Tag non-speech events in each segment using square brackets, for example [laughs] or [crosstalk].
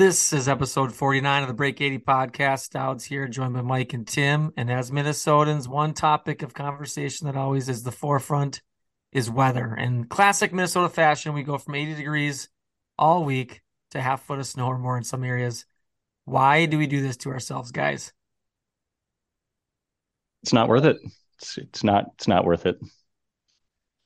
This is episode 49 of the Break 80 podcast. Stouds here, joined by Mike and Tim. And as Minnesotans, one topic of conversation that always is the forefront is weather. In classic Minnesota fashion, we go from 80 degrees all week to half foot of snow or more in some areas. Why do we do this to ourselves, guys? It's not worth it. It's, it's not. It's not worth it.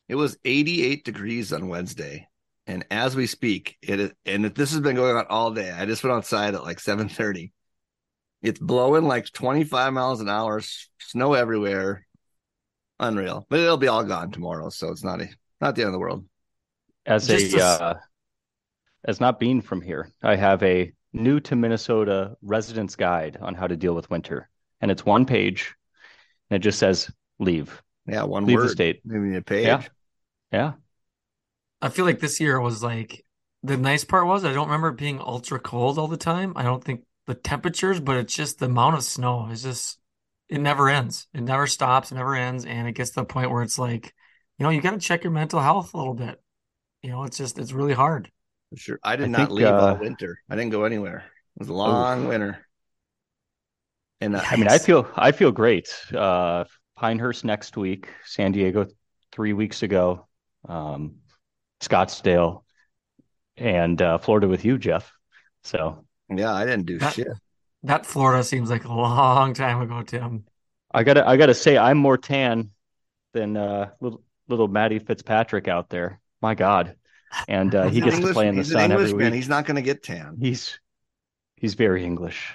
It was 88 degrees on Wednesday. And as we speak, it is, and this has been going on all day. I just went outside at like 7:30. It's blowing like 25 miles an hour, snow everywhere. Unreal. But it'll be all gone tomorrow, so it's not a, not the end of the world. As Just a a s- uh, as not being from here, I have a new to Minnesota residence guide on how to deal with winter, and it's one page, and it just says leave, Yeah, one leave word. the state. Maybe a page. Yeah. Yeah, I feel like this year was like the nice part was I don't remember it being ultra cold all the time. I don't think the temperatures, but it's just the amount of snow is just it never ends. It never stops, it never ends, and it gets to the point where it's like, you know, you got to check your mental health a little bit. You know, it's just it's really hard. Sure. I did I not think, leave all uh, winter. I didn't go anywhere. It was a long winter. And uh, I mean, I feel I feel great. Uh, Pinehurst next week, San Diego three weeks ago, um, Scottsdale, and uh, Florida with you, Jeff. So yeah, I didn't do That- shit. That Florida seems like a long time ago, Tim. I gotta I gotta say I'm more tan than uh, little little Matty Fitzpatrick out there. My God, and uh, he He's gets English- to play in the he's an sun every Englishman. week. He's not going to get tan. He's he's very English.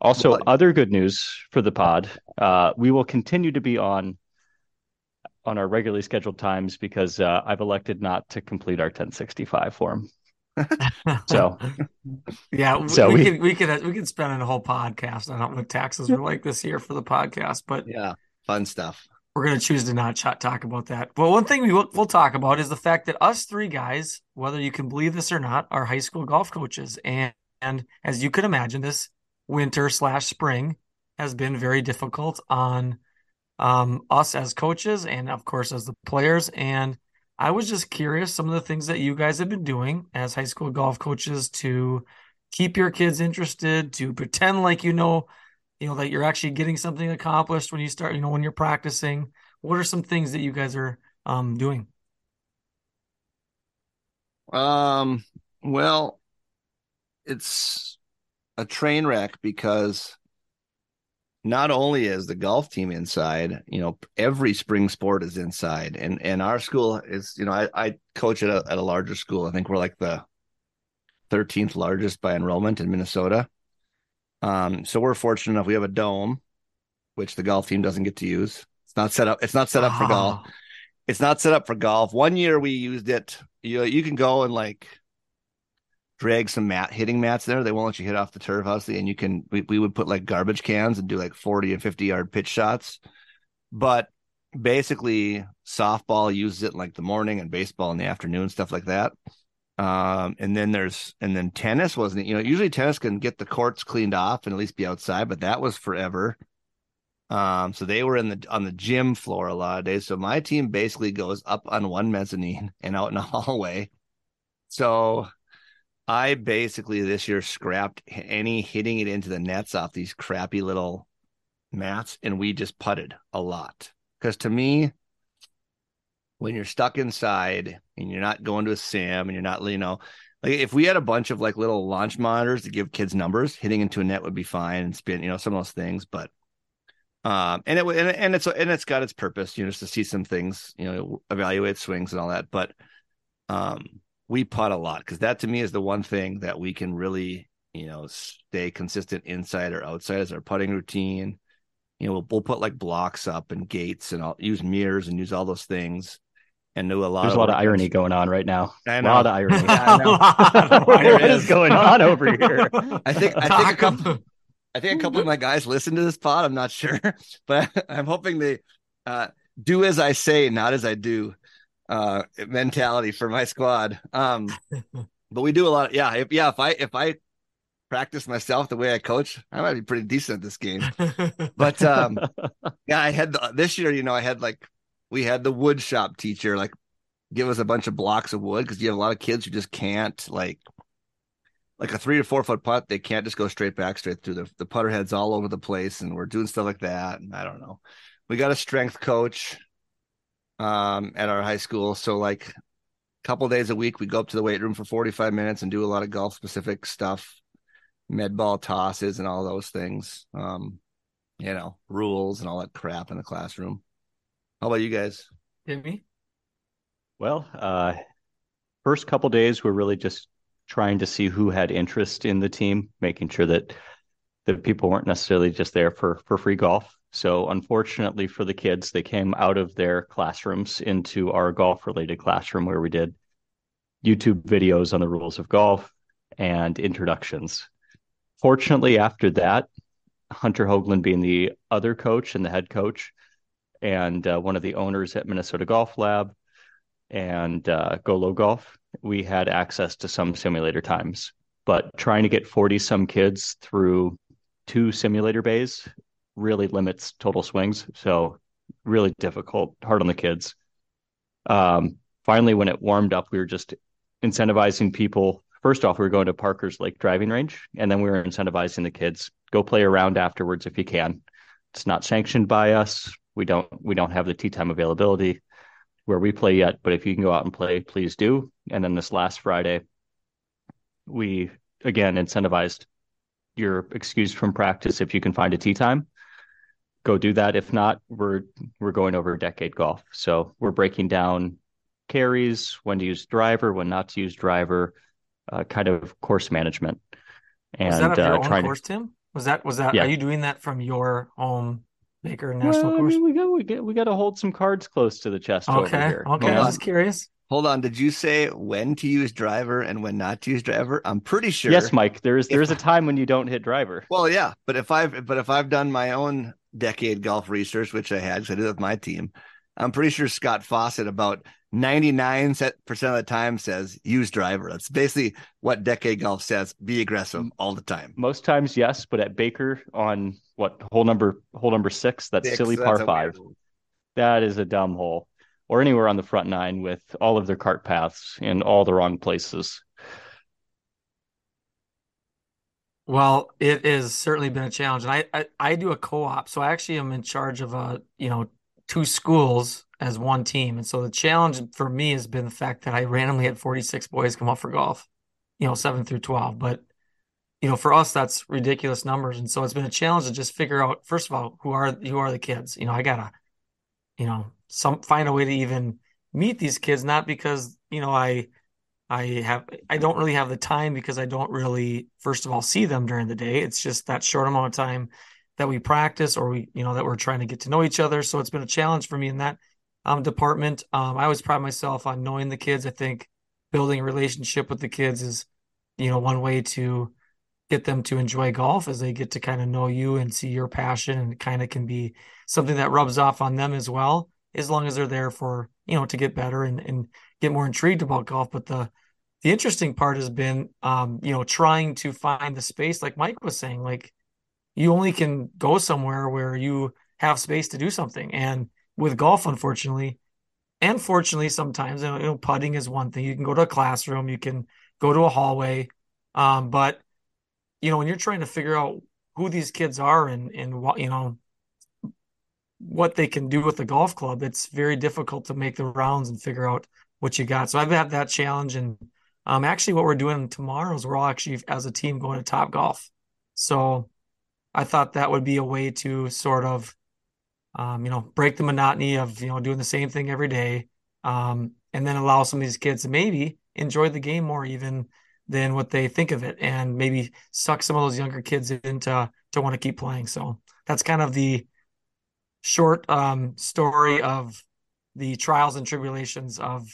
Also, But- other good news for the pod. Uh, we will continue to be on on our regularly scheduled times because uh, I've elected not to complete our 1065 form. [laughs] So Yeah, So we, we- could we could we could spend a whole podcast on what taxes were like this year for the podcast, but Yeah, fun stuff. we're going to choose to not ch- talk about that. Well, one thing we will we'll talk about is the fact that us three guys, whether you can believe this or not, are high school golf coaches, and and as you could imagine, this winter slash spring has been very difficult on um, us as coaches and of course as the players. And I was just curious some of the things that you guys have been doing as high school golf coaches to keep your kids interested, to pretend like you know you know that you're actually getting something accomplished when you start you know when you're practicing what are some things that you guys are um doing Um, well, it's a train wreck because not only is the golf team inside, you know, every spring sport is inside, and and our school is, you know, I I coach at a at a larger school. I think we're like the 13th largest by enrollment in Minnesota. Um, so we're fortunate enough we have a dome, which the golf team doesn't get to use. It's not set up. It's not set up for golf Oh, it's not set up for golf. One year we used it. You you can go and like drag some mat hitting mats there. They won't let you hit off the turf, obviously, and you can. We, we would put like garbage cans and do like forty and fifty yard pitch shots. But basically, softball uses it in like the morning and baseball in the afternoon, stuff like that. Um, and then there's and then tennis wasn't. You know, usually tennis can get the courts cleaned off and at least be outside, but that was forever. Um, so they were in the on the gym floor a lot of days. So my team basically goes up on one mezzanine [laughs] and out in a hallway. So I basically this year scrapped any hitting it into the nets off these crappy little mats, and we just putted a lot. Because to me, when you're stuck inside and you're not going to a sim and you're not, you know, like if we had a bunch of like little launch monitors to give kids numbers, hitting into a net would be fine and spin, you know, some of those things. But um, and it and, and it's and it's got its purpose, you know, just to see some things, you know, evaluate swings and all that. But um, we putt a lot because that to me is the one thing that we can really you know, stay consistent inside or outside as our putting routine. You know, we'll, we'll put like blocks up and gates and I'll use mirrors and use all those things and do a lot. There's of a lot of work. irony going on right now. I A know. lot of irony. [laughs] Yeah, I know. [laughs] what going on over here? I think I think a couple, I think a couple of my guys listen to this pod. I'm not sure, [laughs] but I'm hoping they uh, do as I say, not as I do. Uh, mentality for my squad. Um, [laughs] but we do a lot. yeah, if yeah, if I if I practice myself the way I coach, I might be pretty decent at this game. But um, [laughs] yeah, I had the, this year. You know, I had like we had the wood shop teacher like give us a bunch of blocks of wood because you have a lot of kids who just can't like like a three to four foot putt. They can't just go straight back straight through. The the putter heads all over the place, and we're doing stuff like that. And I don't know. We got a strength coach um at our high school, so like a couple days a week we go up to the weight room for 45 minutes and do a lot of golf specific stuff med ball tosses and all those things um you know rules and all that crap in the classroom how about you guys Jimmy? Well, uh, first couple days we're really just trying to see who had interest in the team, making sure that the people weren't necessarily just there for for free golf. So unfortunately for the kids, they came out of their classrooms into our golf related classroom where we did YouTube videos on the rules of golf and introductions. Fortunately, after that, Hunter Hoagland being the other coach and the head coach, and uh, one of the owners at Minnesota Golf Lab and uh, Golo Golf, we had access to some simulator times. But trying to get 40 some kids through two simulator bays really limits total swings. So, really difficult, hard on the kids. Um, finally, when it warmed up, we were just incentivizing people. First off, we were going to Parker's Lake driving range, and then we were incentivizing the kids go play around afterwards if you can. It's not sanctioned by us. We don't we don't have the tee time availability where we play yet, but if you can go out and play, please do. And then this last Friday, we again incentivized you're excused from practice if you can find a tee time. Go do that. If not, we're we're going over decade golf. So we're breaking down carries, when to use driver, when not to use driver, uh, kind of course management. And Was that of your uh, own trying course, Tim? Was that was that? Yeah. Are you doing that from your home Baker National well, I mean, we got we got we got to hold some cards close to the chest over okay, here. okay. you I was just curious. hold on did you say when to use driver and when not to use driver i'm pretty sure Yes, Mike. There is there is a time when you don't hit driver. well yeah but if i've but if i've done my own decade golf research which i had because i did it with my team i'm pretty sure scott fawcett about 99 percent of the time says use driver that's basically what decade golf says be aggressive all the time Most times, yes, but at Baker on what hole number hole number six, that's Six, silly par weird five. That is a dumb hole. Or anywhere on the front nine with all of their cart paths in all the wrong places. Well, it has certainly been a challenge, and I, I I do a co-op, so I actually am in charge of a you know two schools as one team, and so the challenge for me has been the fact that I randomly had 46 boys come up for golf, you know, seven through 12, but you know for us that's ridiculous numbers, and so it's been a challenge to just figure out first of all who are who are the kids, you know, I gotta you know some find a way to even meet these kids, not because you know I. I have I don't really have the time because I don't really first of all see them during the day. It's just that short amount of time that we practice or we you know that we're trying to get to know each other. So it's been a challenge for me in that um department. Um I always pride myself on knowing the kids. I think building a relationship with the kids is you know one way to get them to enjoy golf as they get to kind of know you and see your passion and kind of can be something that rubs off on them as well as long as they're there for you know to get better and and get more intrigued about golf but the the interesting part has been um you know trying to find the space like Mike was saying like you only can go somewhere where you have space to do something. And with golf unfortunately and fortunately sometimes you know, putting is one thing. You can go to a classroom you can go to a hallway um but you know when you're trying to figure out who these kids are and and what you know what they can do with the golf club it's very difficult to make the rounds and figure out what you got so I've had that challenge and um, actually, what we're doing tomorrow is we're all actually as a team going to Top Golf. So I thought that would be a way to sort of, um, you know, break the monotony of you know doing the same thing every day, um, and then allow some of these kids to maybe enjoy the game more even than what they think of it and maybe suck some of those younger kids into to want to keep playing. So that's kind of the short um, story of the trials and tribulations of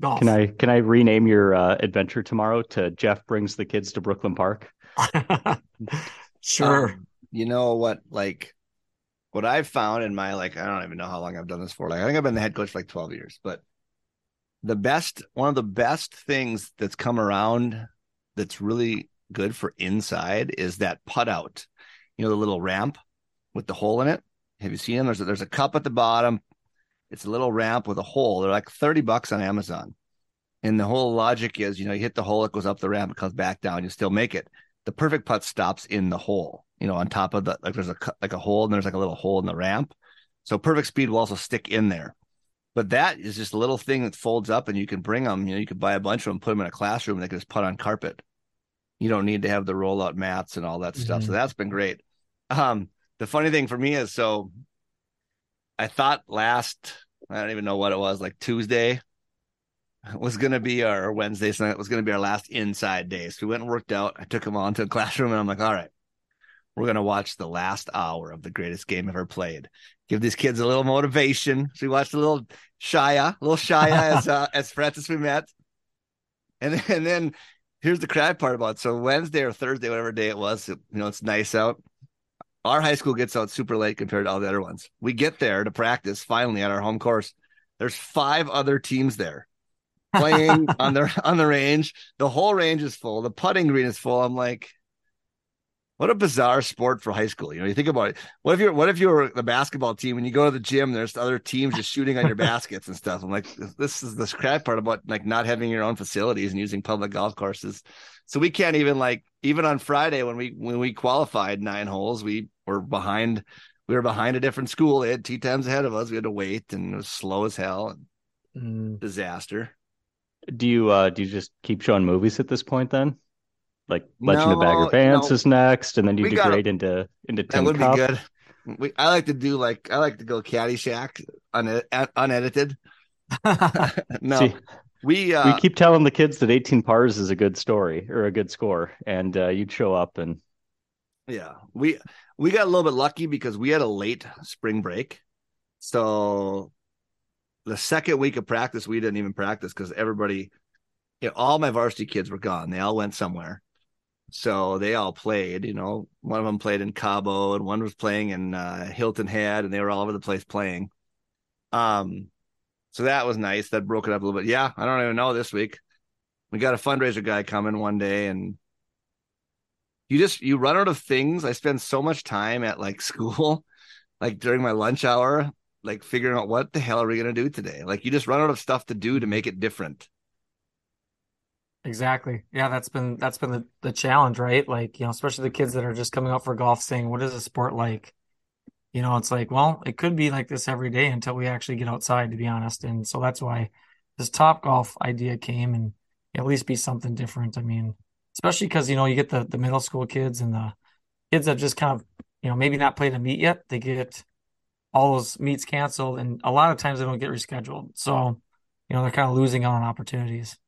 golf. Can I can I rename your uh, adventure tomorrow to Jeff brings the kids to Brooklyn Park? [laughs] sure. Um, you know what? Like what I've found in my like, I don't even know how long I've done this for. Like, I think I've been the head coach for like 12 years, but the best, one of the best things that's come around that's really good for inside is that putt out. You know, the little ramp with the hole in it. Have you seen them? There's a, there's a cup at the bottom. It's a little ramp with a hole. They're like 30 bucks on Amazon. And the whole logic is, you know, you hit the hole, it goes up the ramp, it comes back down, you still make it. The perfect putt stops in the hole, you know, on top of the like there's a like a hole and there's like a little hole in the ramp. So perfect speed will also stick in there. But that is just a little thing that folds up and you can bring them, you know, you could buy a bunch of them, put them in a classroom and they can just putt on carpet. You don't need to have the rollout mats and all that stuff. Mhm. So that's been great. Um, the funny thing for me is so I thought last, I don't even know what it was, like Tuesday was going to be our Wednesday, so it was going to be our last inside day. So we went and worked out. I took him on to a [laughs] classroom and I'm like, all right, we're going to watch the last hour of the greatest game ever played. Give these kids a little motivation. So we watched a little Shia, a little Shia [laughs] as, uh, as Francis Ouimet. And then, and then here's the crap part about it. So Wednesday or Thursday, whatever day it was, you know, it's nice out. Our high school gets out super late compared to all the other ones. We get there to practice finally at our home course. There's five other teams there playing [laughs] on their on the range. The whole range is full. The putting green is full. I'm like, what a bizarre sport for high school. You know, you think about it. What if you're what if you were the basketball team and you go to the gym, there's other teams just shooting on your [laughs] baskets and stuff. I'm like, this is the crap part about like not having your own facilities and using public golf courses. So we can't even like even on Friday when we when we qualified nine holes, we were behind we were behind a different school. They had tee times ahead of us. We had to wait and it was slow as hell and Mm. disaster. Do you uh do you just keep showing movies at this point then? Like Legend of Bagger Vance no. is next, and then you We gotta- degrade into into That Tin would Cup. be good. We, I like to do like I like to go Caddyshack un, unedited. [laughs] no, See, we uh, we keep telling the kids that 18 pars is a good story or a good score, and uh, you'd show up and yeah we we got a little bit lucky because we had a late spring break, so the second week of practice we didn't even practice because everybody, you know, all my varsity kids were gone. They all went somewhere. So they all played, you know, one of them played in Cabo and one was playing in uh, Hilton Head and they were all over the place playing. Um, so that was nice. That broke it up a little bit. Yeah, I don't even know this week. We got a fundraiser guy coming one day and you just you run out of things. I spend so much time at like [laughs] school, like during my lunch hour, like figuring out what the hell are we gonna do today? Like you just run out of stuff to do to make it different. Exactly. Yeah, that's been that's been the, the challenge, right? Like, you know, especially the kids that are just coming up for golf saying, what is a sport like? You know, it's like, well, it could be like this every day until we actually get outside, to be honest. And so that's why this top golf idea came and at least be something different. I mean, especially because, you know, you get the the middle school kids and the kids that just kind of, you know, maybe not played a meet yet. They get all those meets canceled and a lot of times they don't get rescheduled. So, you know, they're kind of losing out on opportunities.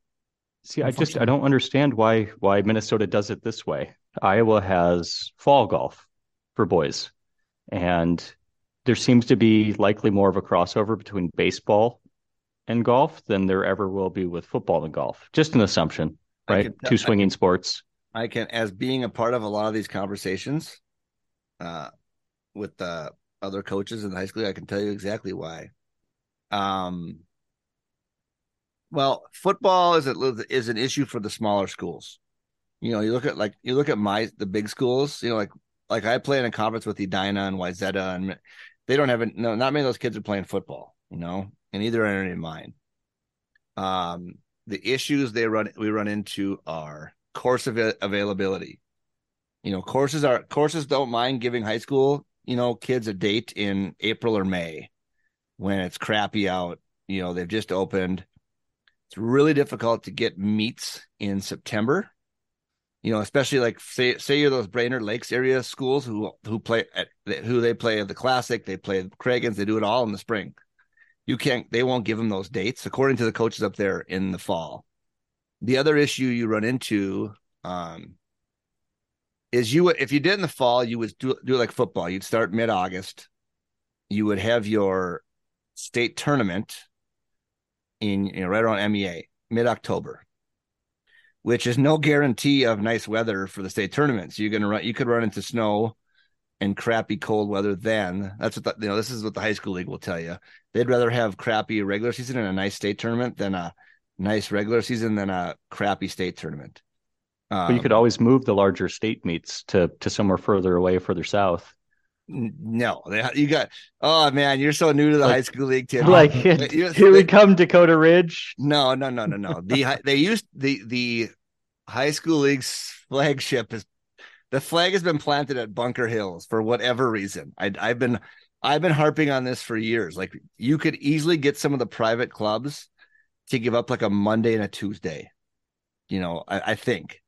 See, I just I don't understand why why Minnesota does it this way. Iowa has fall golf for boys, and there seems to be likely more of a crossover between baseball and golf than there ever will be with football and golf. Just an assumption, right? can tell- Two swinging sports. I can, as being a part of a lot of these conversations, uh, with the other coaches in the high school, I can tell you exactly why. Um, well, football is a, is an issue for the smaller schools. You know, you look at like you look at my the big schools. You know, like like I play in a conference with Edina and Wayzata, and they don't have a, no. Not many of those kids are playing football. You know, and neither are any of mine. Um, the issues they run we run into are course av- availability. You know, courses are courses don't mind giving high school, you know, kids a date in April or May when it's crappy out. You know, they've just opened. It's really difficult to get meets in September. You know, especially like say say you're those Brainerd Lakes area schools who who play at who they play the Classic, they play Cragun's, they do it all in the spring. You can't, they won't give them those dates according to the coaches up there in the fall. the other issue you run into um, is you if you did in the fall, you would do do like football. You'd start mid August. You would have your state tournament in you know, right around MEA mid October, which is no guarantee of nice weather for the state tournaments. You're gonna run. You could run into snow and crappy cold weather then. That's what the, you know. This is what the high school league will tell you. They'd rather have crappy regular season and a nice state tournament than a nice regular season than a crappy state tournament. But you Um, could always move the larger state meets to to somewhere further away, further south. No, they, you got. Oh man, you're so new to the Like- high school league, Tim. Like [laughs] here we come, Dakota Ridge. No, no, no, no, no. The they used the the high school league's flagship is the flag has been planted at Bunker Hills for whatever reason. I, I've been I've been harping on this for years. Like you could easily get some of the private clubs to give up like a Monday and a Tuesday. You know, I, I think.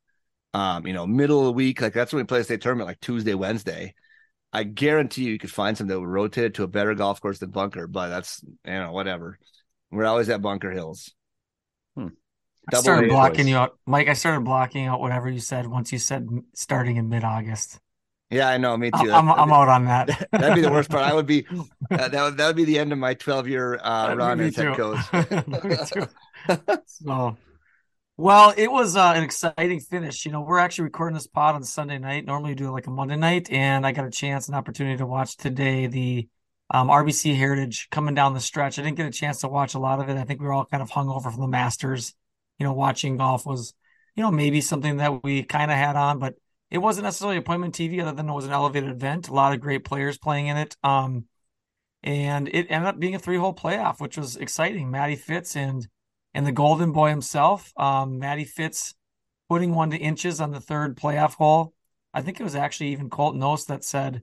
Um, you know, middle of the week, like that's when we play a state tournament, like Tuesday, Wednesday. I guarantee you, you could find some that would rotate it to a better golf course than Bunker, but that's you know whatever. We're always at Bunker Hills. Hmm. I started A blocking boys. you out, Mike. I started blocking out whatever you said once you said starting in mid August. Yeah, I know. Me too. I'm I'm out on that. [laughs] That'd be the worst part. I would be that [laughs] that would, that would be the end of my 12 year uh, run Me as head coach. [laughs] Me too. So, well, it was uh, an exciting finish. You know, we're actually recording this pod on Sunday night. Normally, we do it like a Monday night, and I got a chance, an opportunity to watch today the um, RBC Heritage coming down the stretch. I didn't get a chance to watch a lot of it. I think we were all kind of hungover from the Masters. You know, watching golf was, you know, maybe something that we kind of had on, but it wasn't necessarily appointment TV, other than it was an elevated event. A lot of great players playing in it. Um, and it ended up being a three-hole playoff, which was exciting. Matty Fitz and and the Golden Boy himself, um, Matty Fitz, putting one to inches on the third playoff hole. I think it was actually even Colt Knost that said,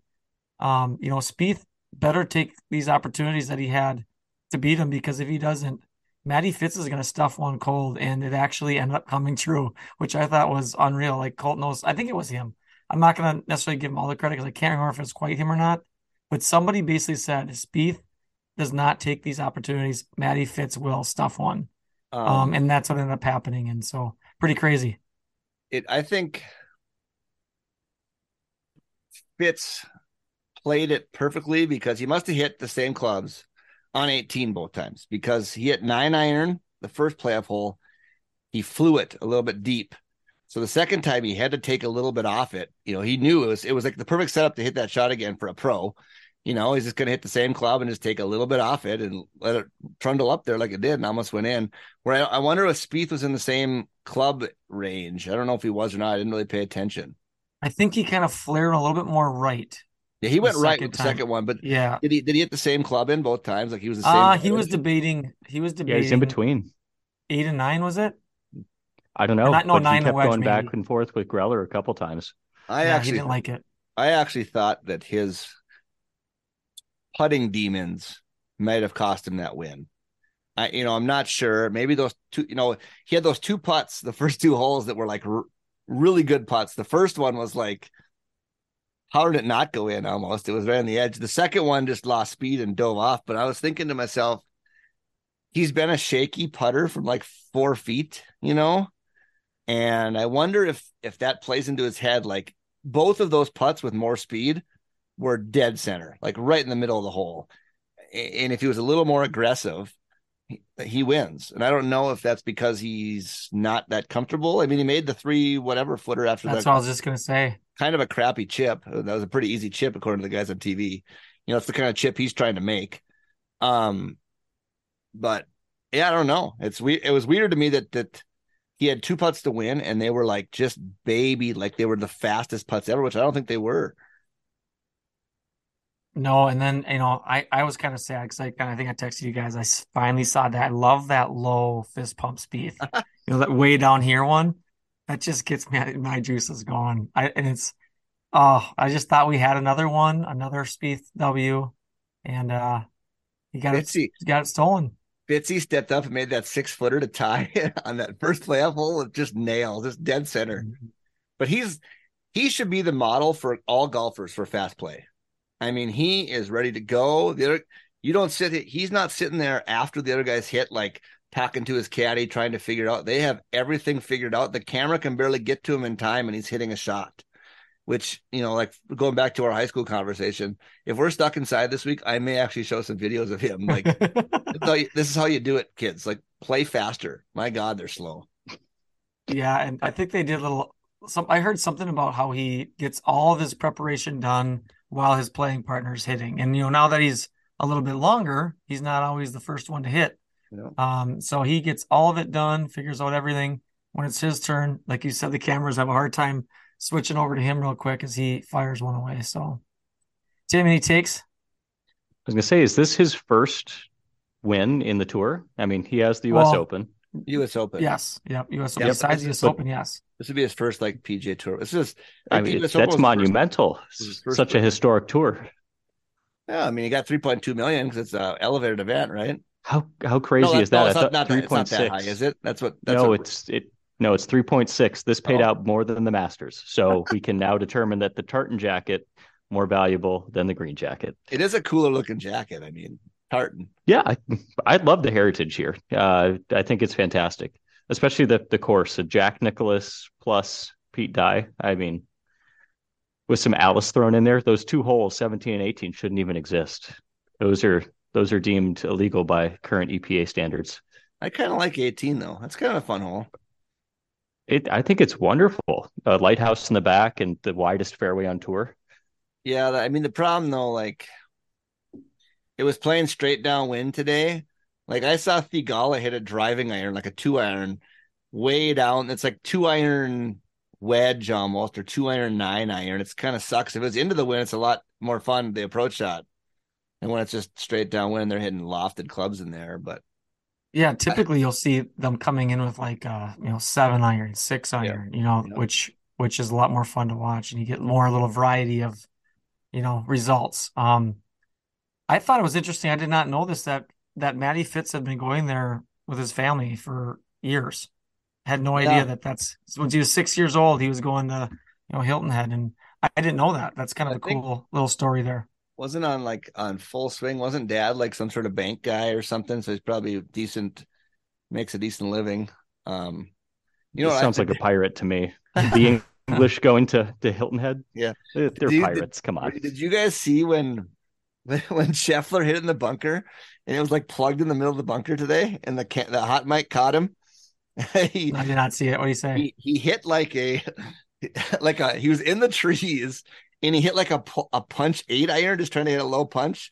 um, you know, Spieth better take these opportunities that he had to beat him because if he doesn't, Matty Fitz is going to stuff one cold, and it actually ended up coming true, which I thought was unreal. Like Colt Knost, I think it was him. I'm not going to necessarily give him all the credit because I can't remember if it's quite him or not. But somebody basically said Spieth does not take these opportunities. Matty Fitz will stuff one. Um, Um, and that's what ended up happening. And so pretty crazy. it, I think Fitz played it perfectly because he must have hit the same clubs on 18 both times because he hit nine iron the first playoff hole. He flew it a little bit deep. So the second time he had to take a little bit off it. You know, he knew it was it was like the perfect setup to hit that shot again for a pro. You know, he's just going to hit the same club and just take a little bit off it and let it trundle up there like it did and almost went in. Where I, I wonder if Spieth was in the same club range. I don't know if he was or not. I didn't really pay attention. I think he kind of flared a little bit more right. Yeah, he went right with the time. second one, but Yeah. did he did he hit the same club in both times? Like he was the same. Uh, he was debating. He was debating. Yeah, he's in between. Eight and nine, was it? I don't know, Not- no, but nine he and kept wedge, going back and forth with Greller a couple times. I yeah, he actually didn't like it. I actually thought that his putting demons might have cost him that win. I, you know, I'm not sure. Maybe those two, you know, he had those two putts, the first two holes that were like r- really good putts. The first one was like, how did it not go in almost? It was right on the edge. The second one just lost speed and dove off. But I was thinking to myself, he's been a shaky putter from like four feet, you know? And I wonder if if that plays into his head, like both of those putts with more speed were dead center, like right in the middle of the hole. And if he was a little more aggressive, he, he wins. And I don't know if that's because he's not that comfortable. I mean, he made the three whatever footer after That's that what I was just gonna say. kind of a crappy chip. That was a pretty easy chip according to the guys on TV. You know, it's the kind of chip he's trying to make. Um, but yeah, I don't know. It's we. It was weird to me that that he had two putts to win, and they were like just baby, like they were the fastest putts ever, which I don't think they were. No, and then you know, I I was kind of sad because I kind of think I texted you guys. I finally saw that. I love that low fist pump speed. [laughs] you know, that way down here one. That just gets me [laughs] my juices going. I and it's oh, I just thought we had another one, another Spieth W, and uh, he got it, Fitzy, he got it stolen. Fitzy stepped up and made that six footer to tie [laughs] on that first playoff hole with just nails, just dead center. but he's he should be the model for all golfers for fast play. I mean, he is ready to go. The other you don't sit he's not sitting there after the other guys hit like talking to his caddy, trying to figure it out. They have everything figured out. The camera can barely get to him in time, and he's hitting a shot. Which you know, like going back to our high school conversation, if we're stuck inside this week, I may actually show some videos of him. Like, [laughs] this is how you do it, kids. Like, play faster. My God, they're slow. Yeah, and I think they did a little. Some I heard something about how he gets all of his preparation done while his playing partner's hitting, and you know now that he's a little bit longer, he's not always the first one to hit. Um, so he gets all of it done, figures out everything. When it's his turn, like you said, the cameras have a hard time switching over to him real quick as he fires one away. So, Tim, any takes? I was gonna say, is this his first win in the tour? I mean, he has the U.S. Well, Open. U.S. Open. Yes. Yep. U.S. Open. Yep. Besides the U.S. But- Open, yes. This would be his first like PGA tour. This is. I think mean, US Open that's was monumental. first Such a historic tour. Yeah, I mean, he got 3.2 million because it's an elevated event, right? How how crazy no, is that? No, it's not, not that, it's not that high, 3.6. is it? That's what. That's no, what, it's it. No, it's three point six. This paid Oh. out more than the Masters, so [laughs] we can now determine that the tartan jacket more valuable than the green jacket. it is a cooler looking jacket. I mean, tartan. Yeah, I, I love the heritage here. Uh, I think it's fantastic, especially the the course. Jack Nicklaus plus Pete Dye. I mean, with some Alice thrown in there, those two holes, seventeen and eighteen, shouldn't even exist. Those are those are deemed illegal by current EPA standards. I kind of like 18 though. That's kind of a fun hole. It, I think it's wonderful. A lighthouse in the back and the widest fairway on tour. Yeah, I mean the problem though, like it was playing straight downwind today. Like I saw Theegala hit a driving iron, like a two iron, way down. It's like two iron wedge almost, or two iron nine iron. It's kind of sucks. If it's into the wind, it's a lot more fun the approach shot. And when it's just straight downwind, they're hitting lofted clubs in there. But Yeah, typically you'll see them coming in with like uh, you know, seven iron, six iron, you know, Yeah. which which is a lot more fun to watch and you get more a little variety of, you know, results. Um I thought it was interesting. I did not know this that that Matty Fitz had been going there with his family for years. Had no idea Yeah. that that's when he was six years old, he was going to, you know, Hilton Head and I, I didn't know that. That's kind of I a cool little story there. wasn't on like on full swing. Wasn't dad like some sort of bank guy or something? So he's probably decent, makes a decent living. Um, you know, what sounds think- like a pirate to me. [laughs] The English going to, to Hilton Head. Yeah. They're, they're Dude, pirates. Come on. Did you guys see when [laughs] when Scheffler hit in the bunker and it was like plugged in the middle of the bunker today and the ca- the hot mic caught him? [laughs] he, I did not see it. What do you say? he he hit like a [laughs] like a he was in the trees and he hit like a a punch eight iron just trying to hit a low punch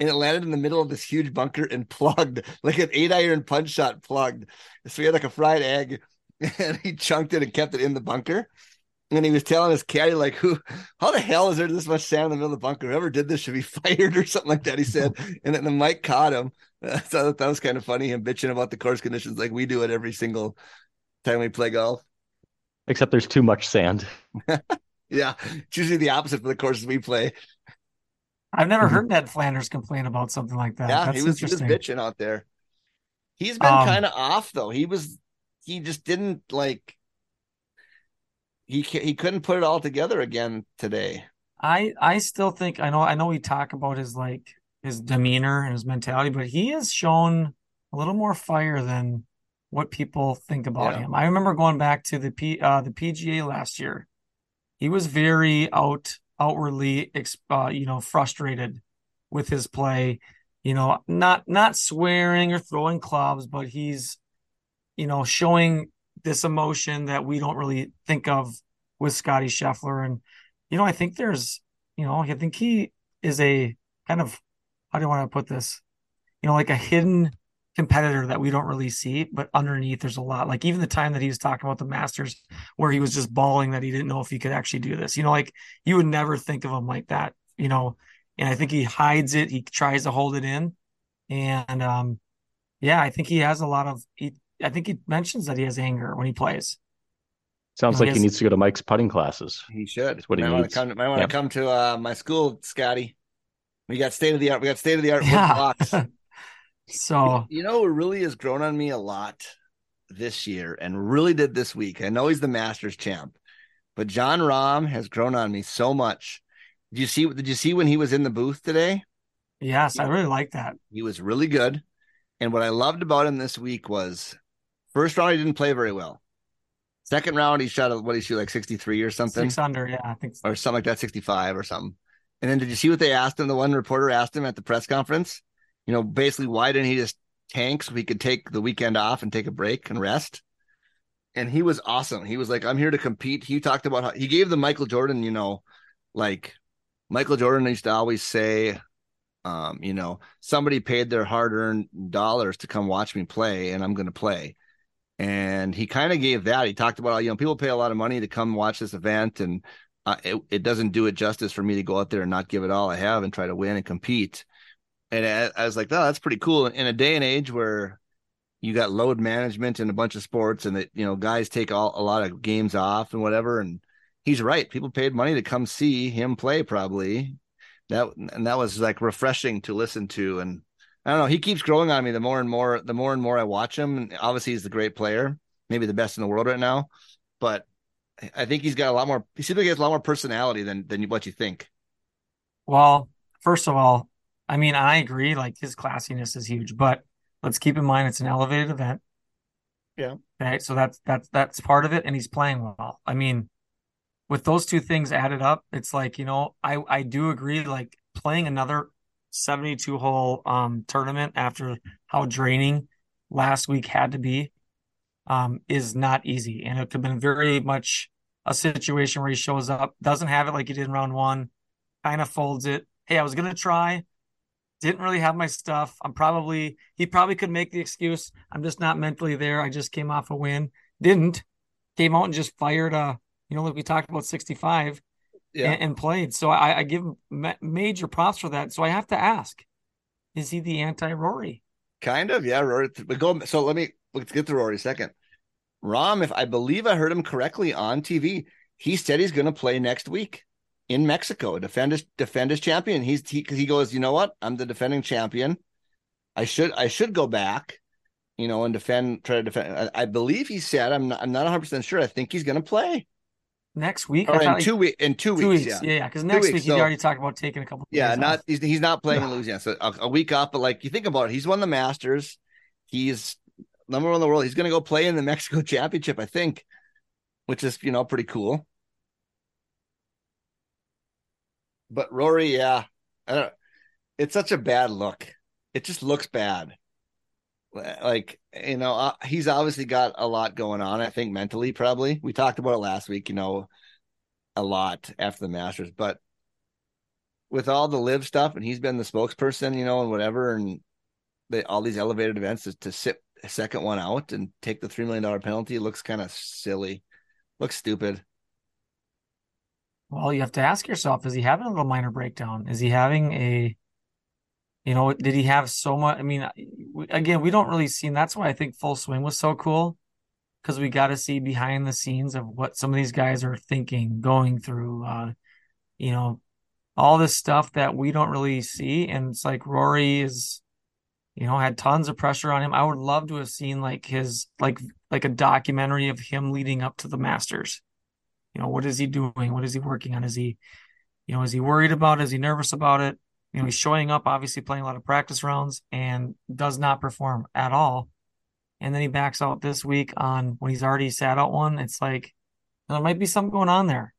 and it landed in the middle of this huge bunker and plugged like an eight iron punch shot plugged. So he had like a fried egg and he chunked it and kept it in the bunker. And he was telling his caddy, like, who, how the hell is there this much sand in the middle of the bunker? Whoever did this should be [laughs] fired or something like that. He said, [laughs] and then the mic caught him. [laughs] So that was kind of funny, him bitching about the course conditions like we do it every single time we play golf. Except there's too much sand. Yeah, it's usually the opposite for the courses we play. I've never heard Ned Flanders complain about something like that. yeah, That's he was he was interesting. bitching out there. He's been Um, kind of off though. He was he just didn't like he he couldn't put it all together again today. I I still think I know I know we talk about his like his demeanor and his mentality, but he has shown a little more fire than what people think about Yeah. him. I remember going back to the P uh the PGA last year. He was very out outwardly uh, you know frustrated with his play, you know, not not swearing or throwing clubs, but he's you know showing this emotion that we don't really think of with Scotty Scheffler and you know, I think there's, you know, I think he is a kind of, how do I want to put this? You know, like a hidden competitor that we don't really see, but underneath there's a lot. Like even the time that he was talking about the Masters, where he was just bawling that he didn't know if he could actually do this. You know, like you would never think of him like that. You know, and I think he hides it. He tries to hold it in, and um, yeah, I think he has a lot of. He, I think he mentions that he has anger when he plays. Sounds No, like he yes. needs to go to Mike's putting classes. He should. That's what he might wanna needs. come. Might want to Yeah. come to uh, my school, Scotty. We got state of the art. We got state of the art wood Yeah. blocks. [laughs] So You know, it really has grown on me a lot this year and really did this week. I know he's the Masters champ, but Jon Rahm has grown on me so much. Did you see? Did you see when he was in the booth today? yes, I really like that. He was really good, And what I loved about him this week was first round he didn't play very well. Second round he shot a, what did he shoot like 63 or something Six under, yeah, I think. So. or something like that 65 or something. And then did you see what they asked him? The one reporter asked him at the press conference, you know, basically why didn't he just tank so he could take the weekend off and take a break and rest? And he was awesome. He was like, I'm here to compete. He talked about how he gave the Michael Jordan, you know, like Michael Jordan used to always say, um, you know, somebody paid their hard earned dollars to come watch me play, and I'm going to play. And he kind of gave that. He talked about, you know, people pay a lot of money to come watch this event, and uh, it, it doesn't do it justice for me to go out there and not give it all I have and try to win and compete. And I, I was like, oh, that's pretty cool. In a day and age where you got load management in a bunch of sports and that, you know, guys take all, a lot of games off and whatever. And he's right. People paid money to come see him play probably that and that was like refreshing to listen to and i don't know he keeps growing on me the more and more the more and more i watch him and obviously he's a great player maybe the best in the world right now but i think he's got a lot more he seems like he has a lot more personality than than what you think Well, first of all, I mean, I agree. Like his classiness is huge, but let's keep in mind it's an elevated event. Yeah. Okay. So that's that's that's part of it, and he's playing well. I mean, with those two things added up, it's like you know, I I do agree. Like playing another seventy-two hole um tournament after how draining last week had to be, um, is not easy, and it could have been very much a situation where he shows up, doesn't have it like he did in round one, kind of folds it. Hey, I was gonna try didn't really have my stuff. I'm probably he probably could make the excuse. I'm just not mentally there. I just came off a win. Didn't came out and just fired a you know like we talked about 65 Yeah. and, and played. So I, I give him ma- major props for that. So I have to ask, is he the anti Rory? kind of yeah rory but go so let me let's get to rory second Rahm if i believe i heard him correctly on tv he said he's going to play next week in Mexico, defend his defend his champion. He's he he goes, you know what? I'm the defending champion. I should I should go back, you know, and defend try to defend. I, I believe he said I'm not I'm not 100 percent sure. I think he's going to play Next week? or in two weeks. In two, two weeks, weeks. yeah. Yeah, yeah. Because next weeks, week he so- already talked about taking a couple. Yeah, not he's he's not playing in [laughs] Louisiana, so a, a week off. But like you think about it, he's won the Masters. He's number one in the world. He's going to go play in the [laughs] Mexico Championship, I think, which is you know pretty cool. But Rory, yeah, I don't. It's such a bad look. It just looks bad. Like you know, uh, he's obviously got a lot going on. I think mentally, probably. We talked about it last week. You know, a lot after the Masters, but with all the live stuff, and he's been the spokesperson, you know, and whatever, and all these elevated events is to sit a second one out and take the three million dollar penalty looks kind of silly, looks stupid. Well, you have to ask yourself: Is he having a little minor breakdown? Is he having a, you know, did he have so much? I mean, again, we don't really see. And that's why I think Full Swing was so cool, because we got to see behind the scenes of what some of these guys are thinking, going through. Uh, you know, all this stuff that we don't really see, and it's like Rory is, you know, had tons of pressure on him. I would love to have seen like his like like a documentary of him leading up to the Masters. You know, what is he doing? What is he working on? Is he, you know, is he worried about it? Is he nervous about it? You know, he's showing up, obviously playing a lot of practice rounds and does not perform at all. And then he backs out this week on when he's already sat out one. It's like there might be something going on there.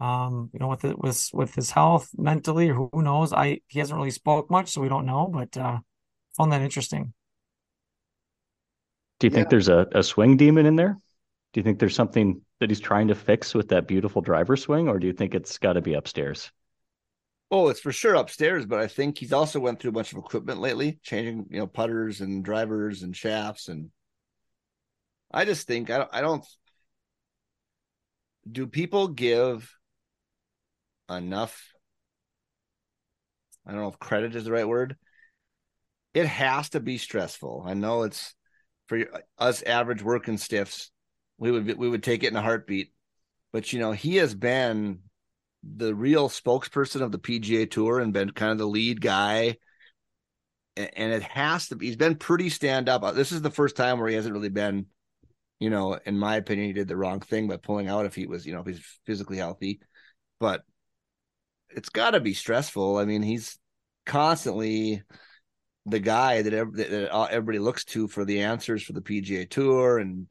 Um, you know, with it, with with his health mentally, or who knows? I he hasn't really spoke much, so we don't know. But uh, found that interesting. Do you think there's a, a swing demon in there? Do you think there's something that he's trying to fix with that beautiful driver swing, or do you think it's got to be upstairs? Oh, it's for sure upstairs, but I think he's also went through a bunch of equipment lately, changing you know putters and drivers and shafts, and I just think I don't. I don't. Do people give enough? I don't know if credit is the right word. It has to be stressful. I know it's for us average working stiffs. We would we would take it in a heartbeat, but you know he has been the real spokesperson of the PGA Tour and been kind of the lead guy. And it has to be, he's been pretty stand up. Uh, this is the first time where he hasn't really been, you know, in my opinion, he did the wrong thing by pulling out if he was, you know, if he's physically healthy. But it's got to be stressful. I mean, he's constantly the guy that everybody looks to for the answers for the PGA Tour and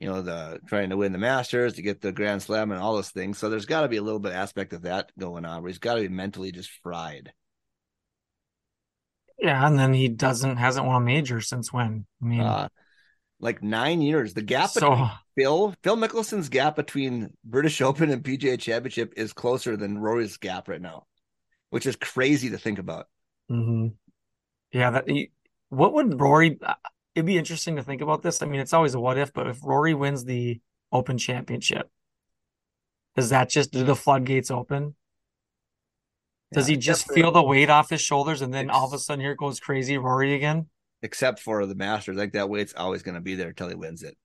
you know the trying to win the Masters to get the Grand Slam and all those things. So there's got to be a little bit aspect of that going on where he's got to be mentally just fried. Yeah, and then he doesn't hasn't won a major since when? I mean, Uh, like nine years. The gap so between Phil Phil Mickelson's gap between British [laughs] Open and PGA Championship is closer than Rory's gap right now, which is crazy to think about. mhm. yeah, that what would Rory? It'd be interesting to think about this. I mean, it's always a what if, but if Rory wins the Open Championship, does that just do the floodgates open? Does Yeah, he just for- feel the weight off his shoulders, and then all of a sudden here goes crazy Rory again? except for the Masters? Like that weight's always going to be there until he wins it.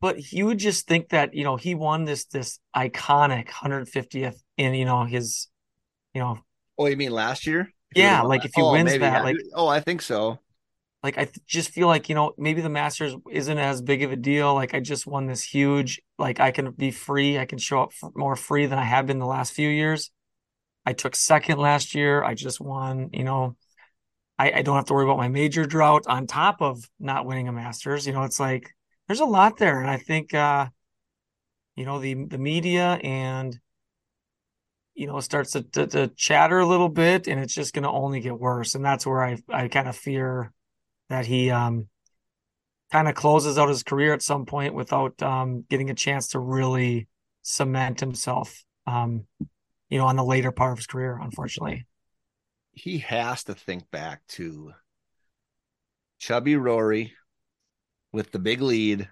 But you would just think that you know he won this this iconic 150th in you know his you know Oh, you mean last year? Yeah, like that? if he oh, wins maybe, that, like- oh, I think so. Like I th- just feel like you know maybe the Masters isn't as big of a deal. Like I just won this huge. Like I can be free. I can show up more free than I have been the last few years. I took second last year. I just won. You know, I, I don't have to worry about my major drought on top of not winning a Masters. You know, it's like there's a lot there, and I think uh, you know the the media and you know starts to, to to chatter a little bit, and it's just going to only get worse. And that's where I I kind of fear that he um kind of closes out his career at some point without um getting a chance to really cement himself um you know on the later part of his career unfortunately He has to think back to chubby Rory with the big lead.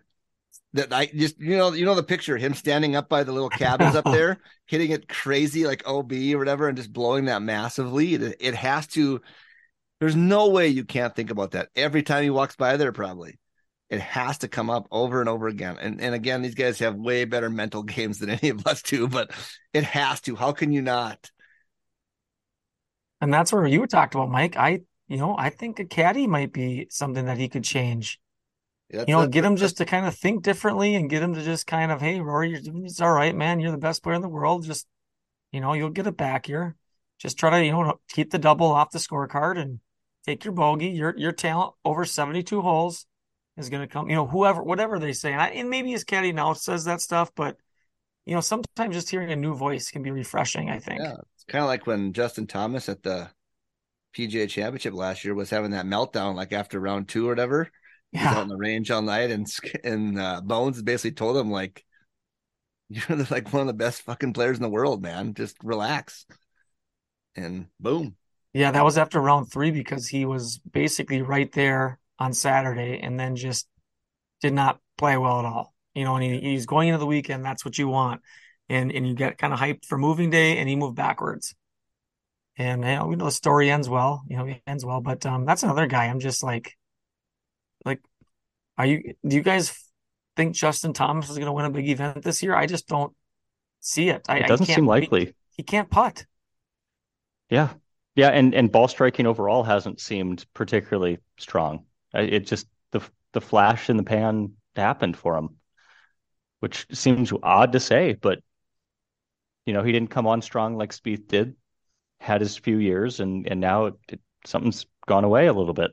That I just you know you know the picture him standing up by the little cabins up [laughs] there hitting it crazy like OB or whatever and just blowing that massive lead. It, it has to. There's no way you can't think about that every time he walks by there. Probably it has to come up over and over again. And and again, these guys have way better mental [laughs] games than any of us do, but it has to. How can you not? and that's where you talked about Mike I you know I think a caddy might be something that he could change you know get him just to kind of think differently and get him to just kind of hey Rory you're doing it's all right man you're the best player in the world just you know you'll get it back here just try to you know keep the double off the scorecard and take your bogey your your talent over 72 holes is going to come you know whoever whatever they say and, I, and maybe his caddy now says that stuff but you know sometimes just hearing a new voice can be refreshing I think Yeah, it's kind of like when Justin Thomas at the PGA Championship last year was having that meltdown, like after round two or whatever. He's out yeah on the range all night, and and uh, Bones basically told him like, [laughs] "You're like one of the best fucking players in the world, man. Just relax." And boom, Yeah, that was after round three because he was basically right there on Saturday and then just did not play well at all. You know, and he, he's going into the weekend. That's what you want. And and you get kind of hyped for moving day and he moved backwards. And you know, we know the story ends well, you know, it ends well, but um that's another guy. I'm just like like are you do you guys think Justin Thomas is gonna win a big event this year? I just don't see it. I, It doesn't seem he- likely. He can't putt. Yeah. Yeah, and and ball striking overall hasn't seemed particularly strong. It just the the flash in the pan happened for him, which seems odd to say, but you know, he didn't come on strong like Spieth did, had his few years, and and now it, it, something's gone away a little bit.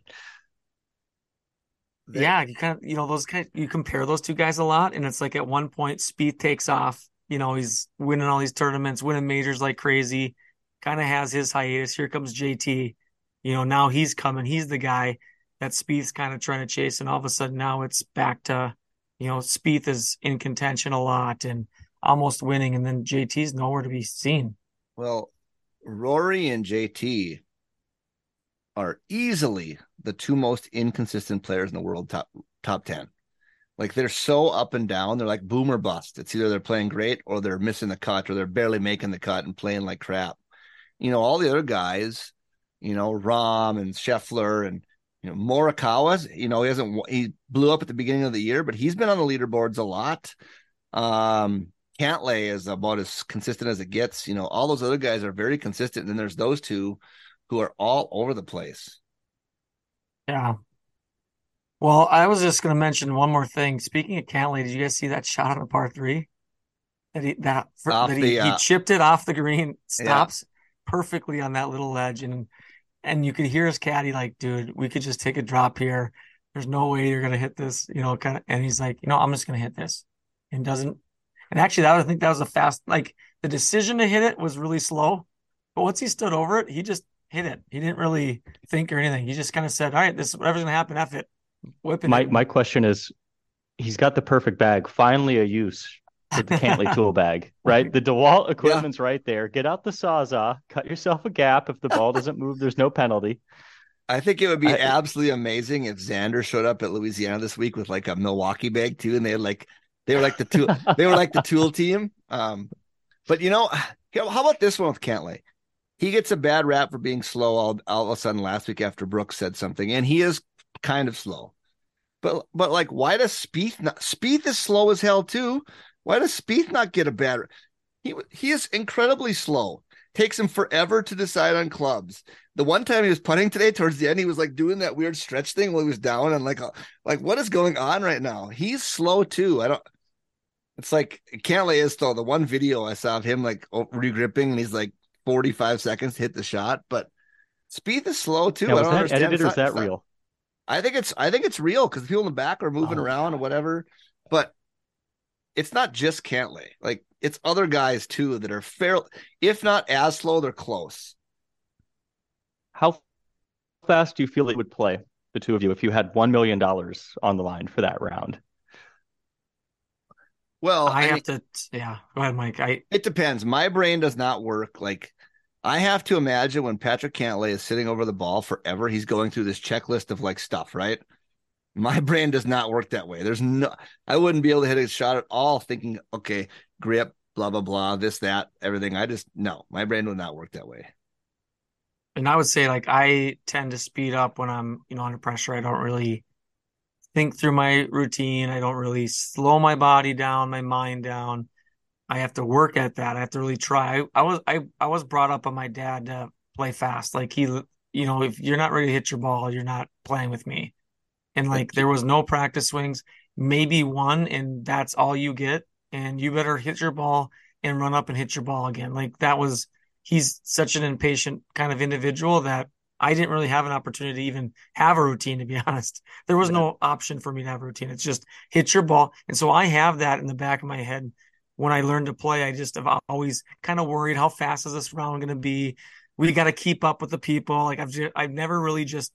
Yeah, you kind of, you know, those kind you compare those two guys a lot, and it's like at one point, Spieth takes off. You know, he's winning all these tournaments, winning majors like crazy. Kind of has his hiatus. Here comes JT. You know, now he's coming. He's the guy that Spieth's kind of trying to chase, and all of a sudden now it's back to, you know, Spieth is in contention a lot and almost winning, and then JT's nowhere to be seen. Well, Rory and JT are easily the two most inconsistent players in the world top top 10. Like they're so up and down. They're like boomer bust. It's either they're playing great or they're missing the cut or they're barely making the cut and playing like crap. You know, all the other guys, you know, Rahm and Scheffler and you know Morikawa's, you know, he hasn't he blew up at the beginning of the year, but he's been on the leaderboards a lot. Um Cantlay is about as consistent as it gets. You know, all those other guys are very consistent. And then there's those two who are all over the place. Yeah. Well, I was just going to mention one more thing. Speaking of Cantlay, did you guys see that shot on a par three? That he that, for, that he, the, he uh, chipped it off the green, stops perfectly on that little ledge, and and you could hear his caddy like, dude, we could just take a drop here. There's no way you're gonna hit this, you know, kind of. And he's like, you know, I'm just gonna hit this, and doesn't. And actually, that I think that was a fast. Like the decision to hit it was really slow, but once he stood over it, he just hit it. He didn't really think or anything. He just kind of said, "All right, this whatever's gonna happen, F it." Whipping My it. my question is, he's got the perfect bag. Finally, a use for the Cantlay [laughs] tool bag, right? The DeWalt equipment's right there. Get out the sawzall, cut yourself a gap. If the ball doesn't move, there's no penalty. I think it would be I- absolutely amazing if Xander showed up at Louisiana this week with like a Milwaukee bag too, and they had like they were like the tool they were like the [laughs] tool team. Um, but you know, [sighs] how about this one with Cantlay? He gets a bad rap for being slow all, all of a sudden last week after Brooks said something, and he is kind of slow. But but like, why does Spieth not? Spieth is slow as hell too. Why does Spieth not get a bad? He he is incredibly slow. Takes him forever to decide on clubs. The one time he was putting today, towards the end, he was like doing that weird stretch thing while he was down, and like, like what is going on right now? He's slow too. I don't. It's like Cantlay is though. The one video I saw of him like regripping, and he's like forty five seconds to hit the shot, but Spieth is slow too. I don't understand. edited It's or not- is that not- real? I think it's I think it's real because the people in the back are moving Oh. around or whatever. But it's not just Cantlay. Like it's other guys too that are fair, if not as slow, they're close. How fast do you feel it would play the two of you if you had one million dollars on the line for that round? Well, I I have mean, to. Yeah, go ahead, Mike. I it depends. My brain does not work like I have to imagine when Patrick Cantlay is sitting over the ball forever, he's going through this checklist of like stuff, right? My [laughs] brain does not work that way. There's no, I wouldn't be able to hit a shot at all thinking, okay, grip, blah, blah, blah, this, that, everything. I just, no, my brain would not work that way. and I would say like I tend to speed up when I'm you know under pressure. I don't really think through my routine. I don't really slow my body down, my mind down. I have to work at that. I have to really try. I, I was I I was brought up by my dad to play fast. Like he, you know, if you're not ready to hit your ball, you're not playing with me. And like there was no practice swings, maybe one, and that's all you get. And you better hit your ball and run up and hit your ball again. Like that was he's such an impatient kind of individual that I didn't really have an opportunity to even have a routine, to be [laughs] honest. There was no option for me to have a routine. It's just hit your ball. And so I have that in the back of my head. When I learned to play, I just have always kind of worried how fast is this round going to be? We got to keep up with the people. Like I've just, I've never really just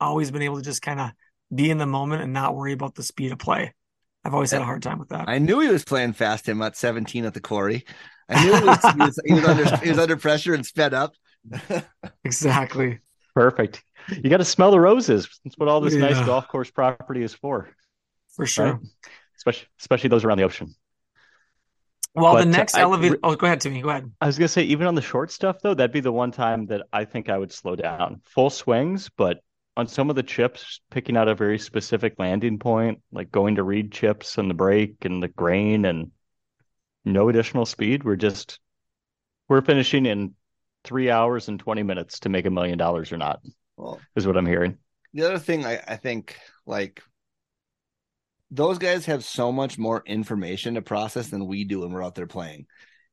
always been able to just kind of be in the moment and not worry about the speed of play. I've always had a hard time with that. I knew he was playing fast him at 17 at the quarry. I knew he was, he was, he was under, he was under pressure and sped up. [laughs] Exactly. Perfect. You got to smell the roses. That's what all this nice golf course property is for, For sure. right? Especially especially those around the ocean. Well, the But, uh, next I- elevator. Oh, go ahead, Timmy. Go ahead. I was gonna say, even on the short stuff though, that'd be the one time that I think I would slow down. Full swings, but on some of the chips, picking out a very specific landing point, like going to read chips and the break and the grain and no additional speed. We're just we're finishing in three hours and 20 minutes to make a million dollars or not, Well, is what I'm hearing. the other thing I, I think like those guys have so much more information to process than we do when we're out there playing.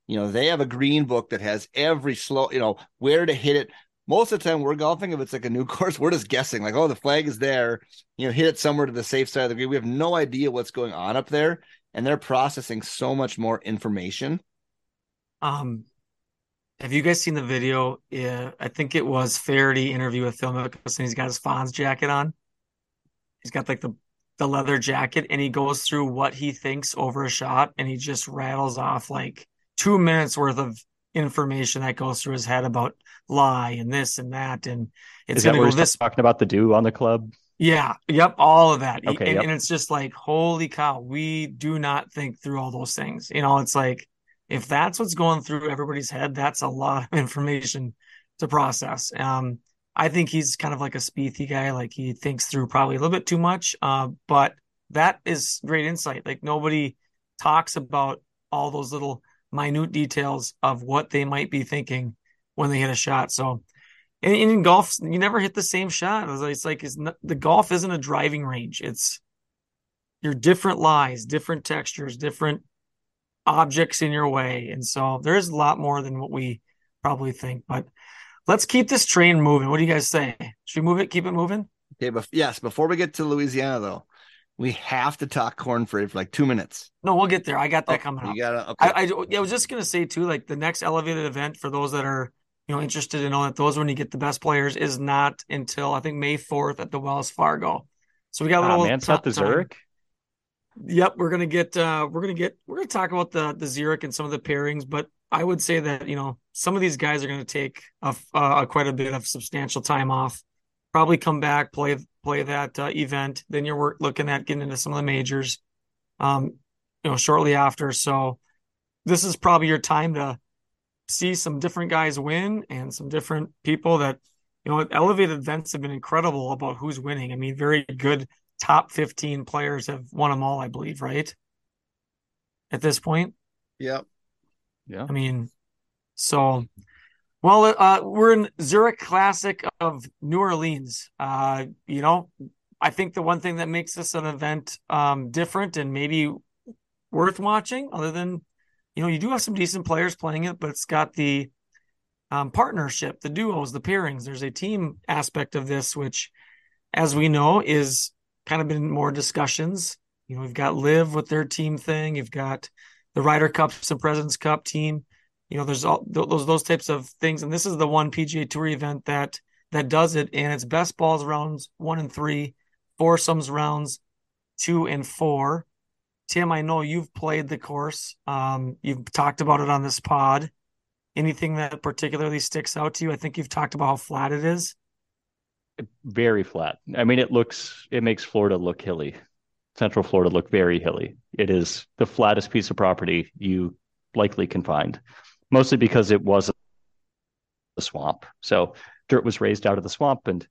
You know, they have a green book that has every slow, you know, where to hit it. Most of the time we're golfing, if it's like a new [laughs] course, we're just guessing, like, oh, the flag is there, you know, hit it somewhere to the safe side of the green. We have no idea what's going on up there. And they're processing so much more information. Um, have you guys seen the video? Yeah, I think it was Faraday interview with Phil Mickelson. He's got his Fonz jacket on. He's got like the the leather jacket, and he goes through what he thinks over a shot, and he just rattles off like two minutes worth of information that goes through his head about lie and this and that, and it's gonna where go this talking about the do on the club? Yeah, yep, all of that. Okay, and, yep. and it's just like, holy cow, we do not think through all those things. You know, it's like if that's what's going through everybody's head, that's a lot of [laughs] information to process. Um, I think he's kind of like a Spiethy guy, like he thinks through probably a little bit too much. Uh, but that is great insight. Like nobody talks about all those little minute details of what they might be thinking when they hit a shot. So and, and in golf, you never hit the same shot. It's like, it's not, the golf isn't a driving range. It's your different lies, different textures, different objects in your way, and so there's a lot more than what we probably think. But let's keep this train moving. What do you guys say? Should we move it? Keep it moving? Okay, but yes, before we get to Louisiana though, we have to talk Korn for like two minutes. No, we'll get there. I got that Oh, coming up. You gotta. Okay. I, I, I was just gonna say too, like the next elevated event for those that are you know interested in all that those when you get the best players is not until I think May fourth at the Wells Fargo. So we got a Ah, little man, it's not the. Zurich. Yep, we're gonna get uh we're gonna get we're gonna talk about the the Zurich and some of the pairings, but I would say that you know some of these guys are gonna take a, uh, quite a bit of substantial time off, probably come back play play that uh, event. Then you're looking at getting into some of the majors, um, you know, shortly after. So this is probably your time to see some different guys win and some different people that you know elevated events have been incredible about who's winning. I mean, very good top 15 players have won them all, I believe, right? At this point. yep. Yeah. I mean, so well, uh, we're in Zurich Classic of New Orleans. Uh, you know, I think the one thing that makes this an event um, different and maybe worth watching, other than you know, you do have some decent players playing it, but it's got the um, partnership, the duos, the pairings. There's a team aspect of this, which, as we know, is kind of been more discussions. You know, we've got LIV with their team thing. You've got the Ryder Cups and Presidents Cup team. You know, there's all th- those those types of things, and this is the one PGA Tour event that that does it, and it's best balls rounds one and three, foursomes rounds two and four. Tim, I know you've played the course. Um, you've talked about it on this pod. Anything that particularly sticks out to you? I think you've talked about how flat it is. very flat. I mean, it looks, it makes Florida look hilly. Central Florida look very hilly. It is the flattest piece of property you likely can find, mostly because it was a swamp. So dirt was raised out of the swamp, and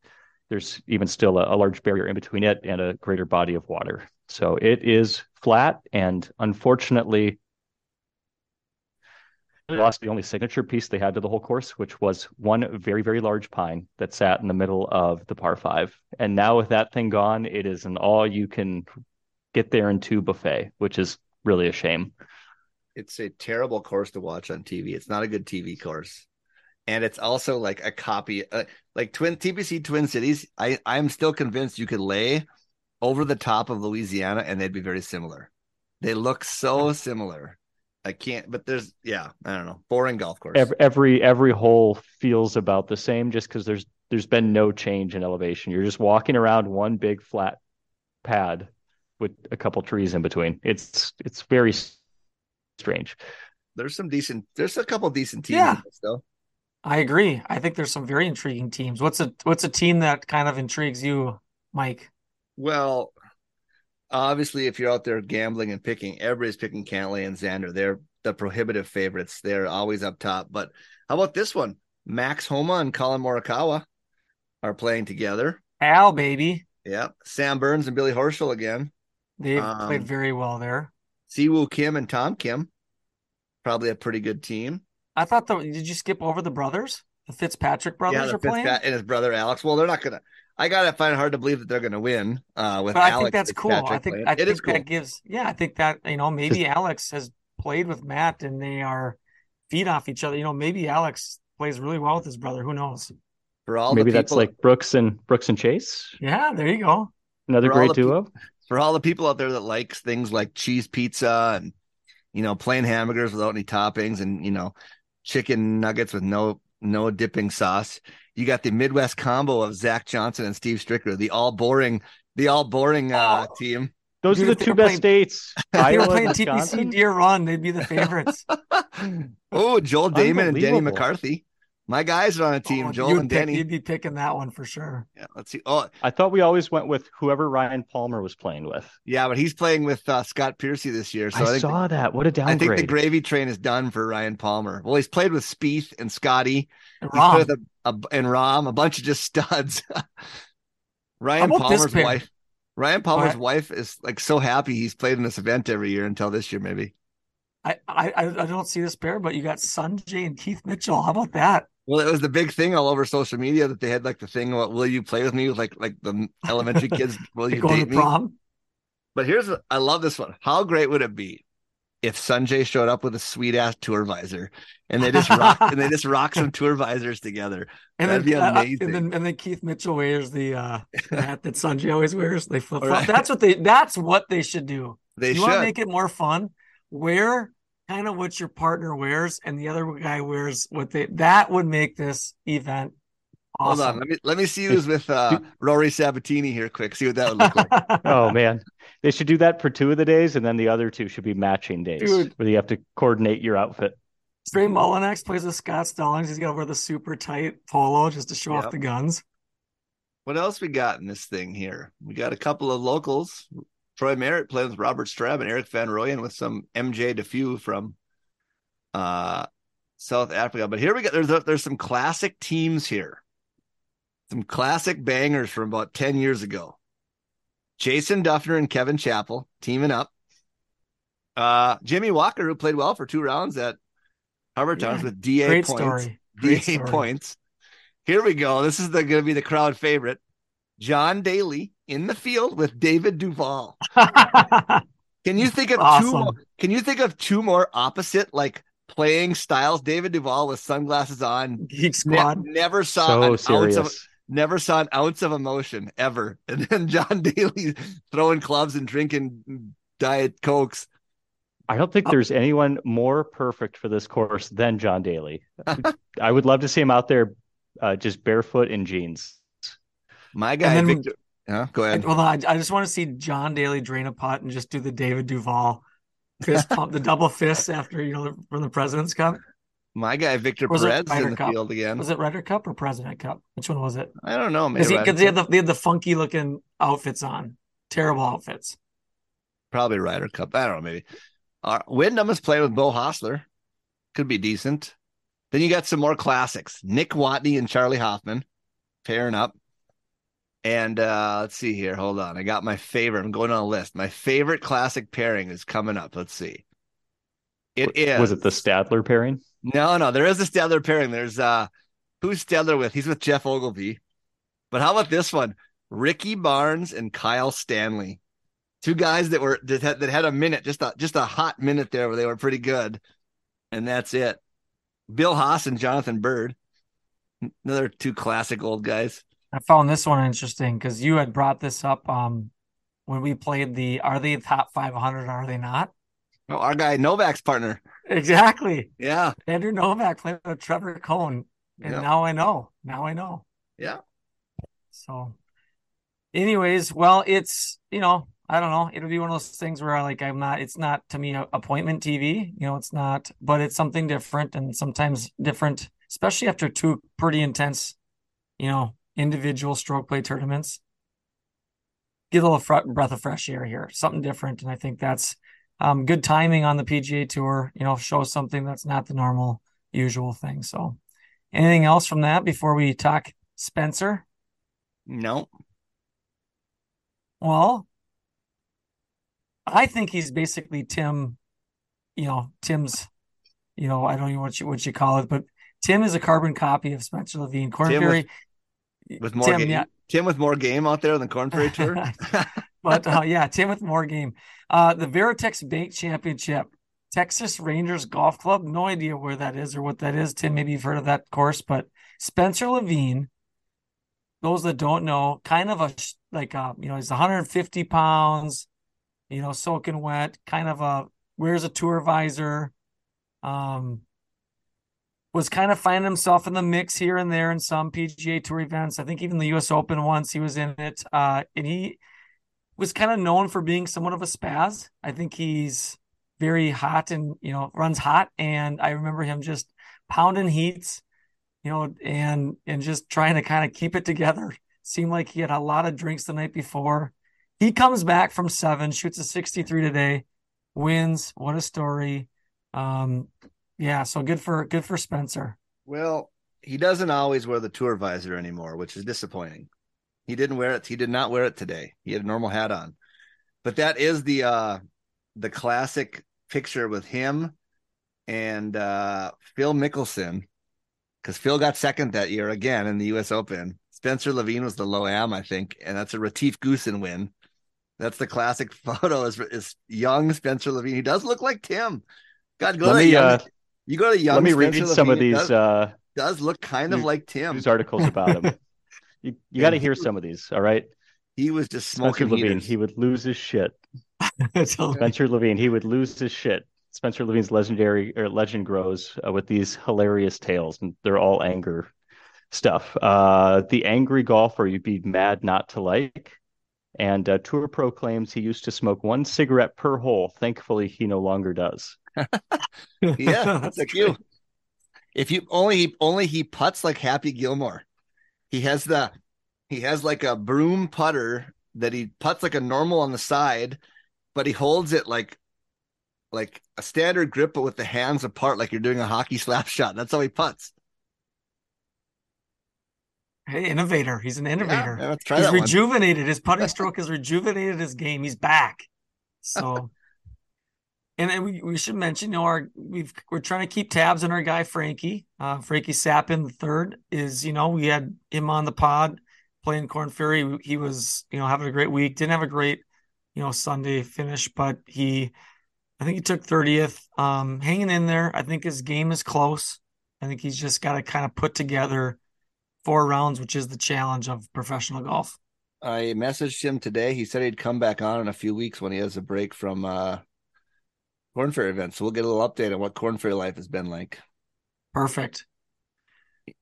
there's even still a, a large barrier in between it and a greater body of water. So it is flat, and unfortunately, uh. lost the only signature piece they had to the whole course, which was one very, very large pine that sat in the middle of the par five. And now with that thing gone, it is an all you can get there in two buffet, which is really a shame. It's a terrible course to watch on TV. It's not a good TV course. And it's also like a copy, uh, like Twin TPC Twin Cities. I I'm still convinced you could lay over the top of Louisiana and they'd be very similar. They look so similar. I can't, but there's yeah, I don't know, boring golf course. Every every, every hole feels about the same just because there's there's been no change in elevation. You're just walking around one big flat pad with a couple trees in between. It's it's very strange. there's some decent. There's a couple decent teams. Yeah. in though. I agree. I think there's some very intriguing teams. What's a what's a team that kind of intrigues you, Mike? Well, obviously, if you're out there gambling and picking, everybody's picking Cantlay and Xander. They're the prohibitive favorites. They're always up top. But how about this one? Max Homa and Collin Morikawa are playing together. Al, baby. Yeah. Sam Burns and Billy Horschel again. They've Um, played very well there. Siwoo Kim and Tom Kim. Probably a pretty good team. I thought the did you skip over the brothers? The Fitzpatrick brothers yeah, the are playing. And his brother Alex. Well, they're not gonna. I gotta find it hard to believe that they're gonna win. Uh, with But I Alex think that's cool. I think playing. I it think is cool. that gives yeah, I think that you know maybe [laughs] Alex has played with Matt and they are feed off each other. You know, maybe Alex plays really well with his brother. Who knows? for all Maybe the that's like Brooks and Brooks and Chase, Yeah, there you go. another great the pe- duo. for all the people out there that likes things like cheese pizza and you know plain hamburgers without any toppings and you know chicken nuggets with no no dipping sauce you got the midwest combo of zach johnson and steve stricker the all boring the all boring uh Oh. team Those Dude, are the two were best states. [laughs] If they were playing and TPC Deere Run, they'd be the favorites. [laughs] oh joel dahmen and denny Unbelievable. mccarthy my guys are on a team Oh, joel you'd and pick- denny You'd be picking that one for sure. yeah let's see oh I thought we always went with whoever Ryan Palmer was playing with. yeah but he's playing with uh, scott piercy this year so I, i, think saw that. What a I downgrade. I think the gravy train is done for Ryan Palmer. Well, he's played with Spieth and Scotty. And Rahm, a, a, and Rahm, a bunch of just studs. [laughs] Ryan How about this Palmer's wife. Ryan Palmer's ahead. wife is like so happy he's played in this event every year until this year, maybe. I, I I don't see this pair, but you got Sungjae and Keith Mitchell. How about that? Well, it was the big thing all over social media that they had like the thing about will you play with me with like like the elementary kids, [laughs] will you date me? prom. But here's I love this one. How great would it be if Sungjae showed up with a sweet ass tour visor and they just rock and they just rock some tour [laughs] visors together. And That'd then, be uh, and then and then Keith Mitchell wears the uh [laughs] hat that Sungjae always wears. They flip flop. Right. That's what they that's what they should do. they you want to should. make it more fun? Wear kind of what your partner wears and the other guy wears what they that would make this event Hold awesome. on, let me let me see who's with uh, Rory Sabatini here. Quick, see what that would look like. [laughs] Oh man, they should do that for two of the days, and then the other two should be matching days, Dude. where you have to coordinate your outfit. Straight Mullinax plays with Scott Stallings. He's got to wear the super tight polo just to show Yep. off the guns. what else we got in this thing here? We got a couple of locals. Troy Merritt playing with Robert Streb and Erik Van Rooyen with some MJ Daffue from uh, South Africa. But here we go. There's there's some classic teams here. Some classic bangers from about 10 years ago. Jason Dufner and Kevin Chappell teaming up. Uh, Jimmy Walker, who played well for two rounds at Harvard Yeah, Towns with DA Great points. story. Great DA story. points. Here we go. This is going to be the crowd favorite. John Daly in the field with David Duval. [laughs] Can you think of two? More, can you think of two more opposite like playing styles? David Duval with sunglasses on. Geek Ne- never saw So an ounce serious. of never saw an ounce of emotion ever. [laughs] And then John Daly throwing clubs and drinking diet cokes. I don't think there's anyone more perfect for this course than John Daly. [laughs] I would love to see him out there, uh, just barefoot in jeans. My guy then- Victor. Huh? Go I, ahead. well, I, I just want to see John Daly drain a putt and just do the David Duval fist [laughs] pump, the double fist after you know from the President's Cup. My guy Victor Was Perez in the Cup? field again. Was it Ryder Cup or President Cup? Which one was it? I don't know. Because Maybe he, 'cause they had the they had the funky looking outfits on, terrible outfits. probably Ryder Cup. I don't know. Maybe. Uh, Wyndham is playing with Beau Hossler. Could be decent. Then you got some more classics. Nick Watney and Charley Hoffman pairing up. And uh let's see here. Hold on. I got my favorite. I'm going on a list. My favorite classic pairing is coming up. Let's see. It is. Was it the Stadler pairing? No, no, there is a Stadler pairing. There's uh who's Stadler with? He's with Geoff Ogilvy. But how about this one? Ricky Barnes and Kyle Stanley. Two guys that were that had, that had a minute, just a just a hot minute there where they were pretty good. And that's it. Bill Haas and Jonathan Byrd. Another two classic old guys. I found this one interesting because you had brought this up um when we played the Are they top 500? Are they not? Oh, our guy Novak's partner. Exactly. Yeah. Andrew Novak played with Trevor Cone, and Yeah. now I know. Now I know. Yeah. So, anyways, well, it's you know, I don't know. It'll be one of those things where like I'm not. It's not to me appointment TV. You know, it's not, but it's something different, and sometimes different, especially after two pretty intense, you know, individual stroke play tournaments. Get a little fr- breath of fresh air here, something different, and I think that's um, good timing on the PGA Tour. You know, show something that's not the normal, usual thing. So, anything else from that before we talk Spencer? No. Well, I think he's basically Tim, you know, Tim's, you know, I don't know what you what you call it, but Tim is a carbon copy of Spencer Levin. Korn Tim Ferry, With more Tim, game. yeah. Tim with more game out there than Korn Ferry Tour. [laughs] but uh, yeah, Tim with more game. Uh, the Veritex Bank Championship, Texas Rangers Golf Club. No idea where that is or what that is. Tim, maybe you've heard of that course, but Spencer Levin. Those that don't know, kind of a like uh, you know, he's 150 pounds, you know, soaking wet, kind of a wears a tour visor. Um, was kind of finding himself in the mix here and there in some PGA Tour events. I think even the U.S. Open once he was in it, uh, and he was kind of known for being somewhat of a spaz. I think he's very hot and you know runs hot, and I remember him just pounding heats, you know, and and just trying to kind of keep it together. [laughs] Seemed like he had a lot of drinks the night before. He comes back from seven, shoots a 63 today, wins. What a story. Um, yeah, so good for good for Spencer. Well, he doesn't always wear the tour visor anymore, which is disappointing. He didn't wear it. He did not wear it today. He had a normal hat on. But that is the uh the classic picture with him and uh Phil Mickelson. Because Phil got second that year again in the US Open. Spencer Levin was the low am, I think, and that's a Retief Goosen win. That's the classic [laughs] photo. Is, is young Spencer Levin. He does look like Tim. God, go Let me, young, uh, you go to young. Let me Spencer read some of Levin, it these Does, uh, does look kind of like Tim. news articles about him. [laughs] you you got to hear some of these. All right, He was just Spencer smoking Levin. heaters. He would lose his shit. [laughs] Tell me. Spencer Levin. He would lose his shit. Spencer Levin's legendary or legend grows uh, with these hilarious tales, and they're all anger stuff. Uh, the angry golfer you'd be mad not to like. And uh, Tour Pro claims he used to smoke one cigarette per hole. Thankfully, he no longer does. [laughs] yeah, that's [laughs] That's like you. If you only only he puts like Happy Gilmore. He has the he has like a broom putter that he puts like a normal on the side, but he holds it like like a standard grip, but with the hands apart, like you're doing a hockey slap [laughs] shot. That's how he puts. Hey, innovator. He's an innovator. Yeah, let's try He's that one. rejuvenated. His putting [laughs] stroke has rejuvenated his game. He's back. So, and then we, we should mention, you know, our we've we're trying to keep tabs on our guy Frankie. Uh, Frankie Capan the third is, you know, we had him on the pod playing Korn Ferry. He was, you know, having a great week. Didn't have a great, you know, Sunday finish, but he, I think he took thirtieth. Um, hanging in there. I think his game is close. I think he's just got to kind of put together four rounds, which is the challenge of professional golf. I messaged him today. He said he'd come back on in a few weeks when he has a break from uh Korn Ferry events. So we'll get a little update on what Korn Ferry life has been like. Perfect.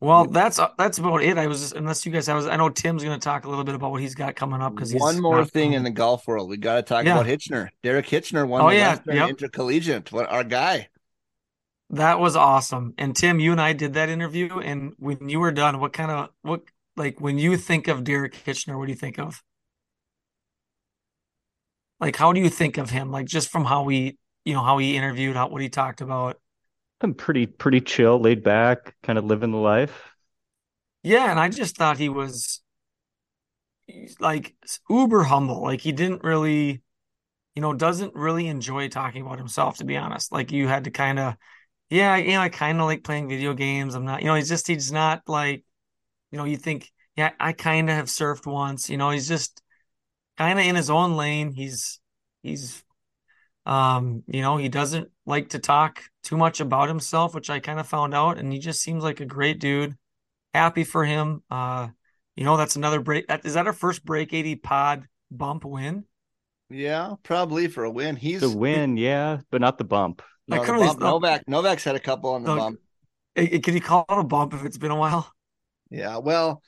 Well, that's that's about it. I was just, unless you guys, I was, I know Tim's going to talk a little bit about what he's got coming up because one more thing in the golf world. We got to talk Yeah. about Hitchner. Derek Hitchner won Oh, the yeah. Western Yep. Intercollegiate. What our guy? That was awesome. And Tim, you and I did that interview, and when you were done, what kind of what like when you think of Derek Hitchner, what do you think of? Like, how do you think of him? Like, just from how we, you know, how he interviewed, how what he talked about. I'm pretty pretty chill, laid back, kind of living the life. Yeah, and I just thought he was like uber humble. Like he didn't really, you know, doesn't really enjoy talking about himself, to be honest. Like you had to kind of, yeah, you know, I kind of like playing video games. I'm not, you know, he's just he's not like, you know, you think, yeah, I kind of have surfed once. You know, he's just kind of in his own lane. He's he's um, you know, he doesn't like to talk too much about himself, which I kind of found out, and he just seems like a great dude happy for him. Uh, you know, that's another break. That, is that our first break 80 pod bump win? Yeah, probably for a win. He's The win, yeah, but not the bump. No, I really- bump, Novak. Novak's had a couple on the bump. Eh, eh, Can you call it a bump if it's been a while? Yeah. Well,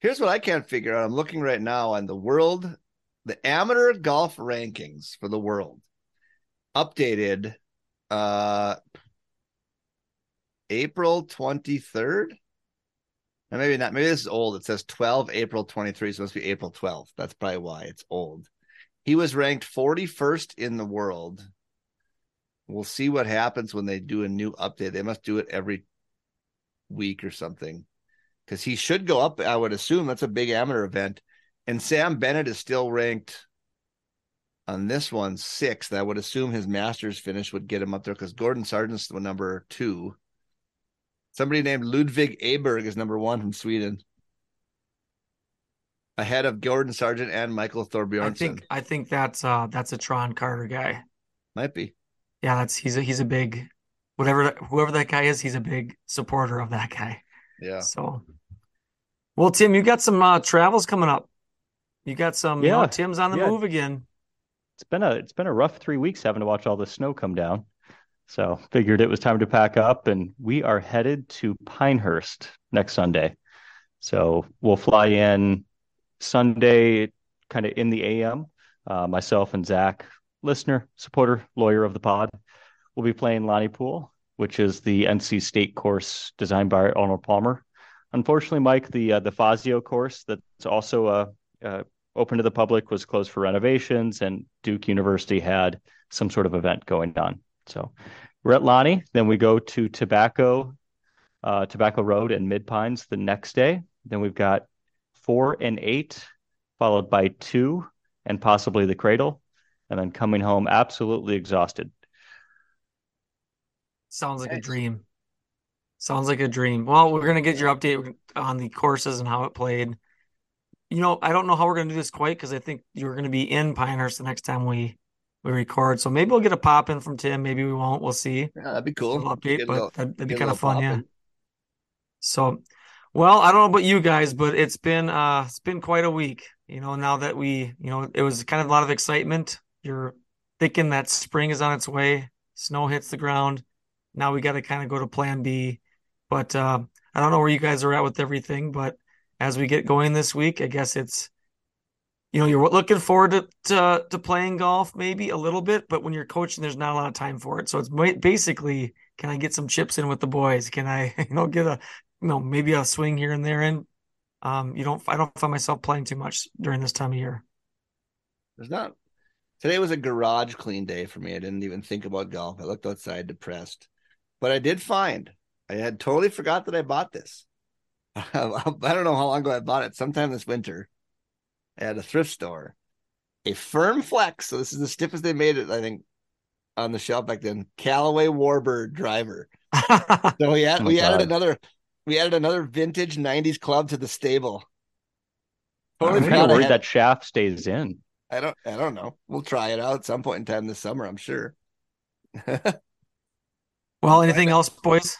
here's what I can't figure out. I'm looking right now on the world, the amateur golf rankings for the world, updated uh April 23rd. And maybe not, maybe this is old. It says 12 April 23, so it must be April 12th. That's probably why it's old. He was ranked 41st in the world. We'll see what happens when they do a new update. They must do it every week or something because he should go up. I would assume that's a big amateur event. And Sam Bennett is still ranked on this one sixth. I would assume his Masters finish would get him up there because Gordon Sargent's the number two. Somebody named Ludwig Aberg is number one from Sweden, ahead of Gordon Sargent and Michael Thorbjornsen. I think I think that's uh that's a Tron Carter guy. Might be. Yeah, that's he's a he's a big whatever whoever that guy is, he's a big supporter of that guy. Yeah. So, well, Tim, you got some uh, travels coming up. You got some. You know, Yeah, Tim's on the yeah. move again. It's been a it's been a rough three weeks having to watch all the snow come down. So figured it was time to pack up, and we are headed to Pinehurst next Sunday. So we'll fly in Sunday, kind of in the AM. Uh, myself and Zach, listener, supporter, lawyer of the pod, will be playing Lonnie Poole, which is the NC State course designed by Arnold Palmer. Unfortunately, Mike, the uh, the Fazio course that's also uh, uh, open to the public was closed for renovations, and Duke University had some sort of event going on. So we're at Lonnie. Then we go to Tobacco, uh, Tobacco Road and Mid Pines the next day. Then we've got four and eight, followed by two and possibly the Cradle, and then coming home absolutely exhausted. Sounds like a dream. Sounds like a dream. Well, we're gonna get your update on the courses and how it played. you know, I don't know how we're going to do this quite because I think you're going to be in Pinehurst the next time we we record. So maybe we'll get a pop in from Tim. Maybe we won't. We'll see. Yeah, that'd be cool. Little update, but little- that'd, that'd be kind of fun. Yeah. So, well, I don't know about you guys, but it's been uh it's been quite a week. You know, now that we, you know, it was kind of a lot of excitement. You're thinking that spring is on its way. Snow hits the ground. Now we got to kind of go to plan B. But uh, I don't know where you guys are at with everything, but as we get going this week, I guess it's you know, you're looking forward to, to to playing golf maybe a little bit, but when you're coaching, there's not a lot of time for it. So it's basically, can I get some chips in with the boys? Can I, [laughs] you know, get a, you know, maybe a swing here and there in? Um, you don't, I don't find myself playing too much during this time of year. There's not. Today was a garage clean day for me. I didn't even think about golf. I looked outside depressed, but I did find I had totally forgot that I bought this. [laughs] I don't know how long ago I bought it. Sometime this winter, at a thrift store, a firm flex. So this is the stiffest they made it. I think on the shelf back then. Callaway Warbird driver. [laughs] So we had Oh we added another we added another vintage '90s club to the stable. Totally I'm I worried that shaft stays in. I don't I don't know. We'll try it out at some point in time this summer, I'm sure. [laughs] well, anything else, boys?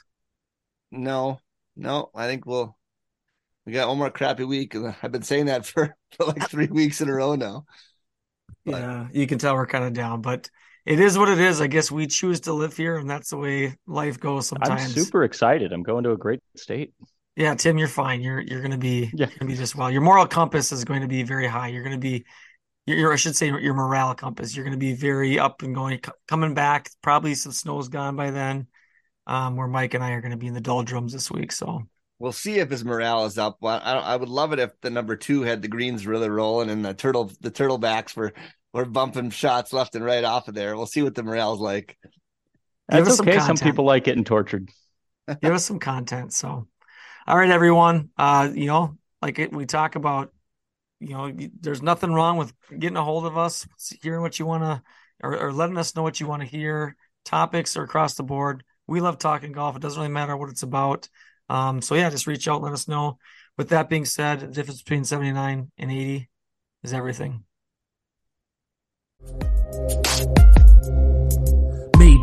no, no, I think we'll we got one more crappy week. [laughs] I've been saying that for, [laughs] for like three weeks in a row now. But- Yeah, you can tell we're kind of down, but it is what it is. I guess we choose to live here, and that's the way life goes sometimes. I'm super excited. I'm going to a great state. Yeah, Tim, you're fine. You're you're gonna be Yeah. you're gonna be just well. Your moral compass is going to be very high. You're gonna be your, your I should say your morale compass. You're gonna be very up and going, c- coming back. Probably some snow's gone by then. Um, where Mike and I are gonna be in the doldrums this week. So We'll see if his morale is up. Well, I, I would love it if the number two had the greens really rolling and the turtle the turtlebacks were were bumping shots left and right off of there. We'll see what the morale's like. Give us That's some okay. Some content. people like getting tortured. give us some content. So, all right, everyone. Uh, you know, like it, we talk about, you know, there's nothing wrong with getting a hold of us, hearing what you want to, or, or letting us know what you want to hear. Topics are across the board. We love talking golf. It doesn't really matter what it's about. Um, so yeah, just reach out, let us know. With that being said, the difference between 79 and 80 is everything.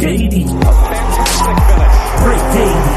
Davey. Great Davey.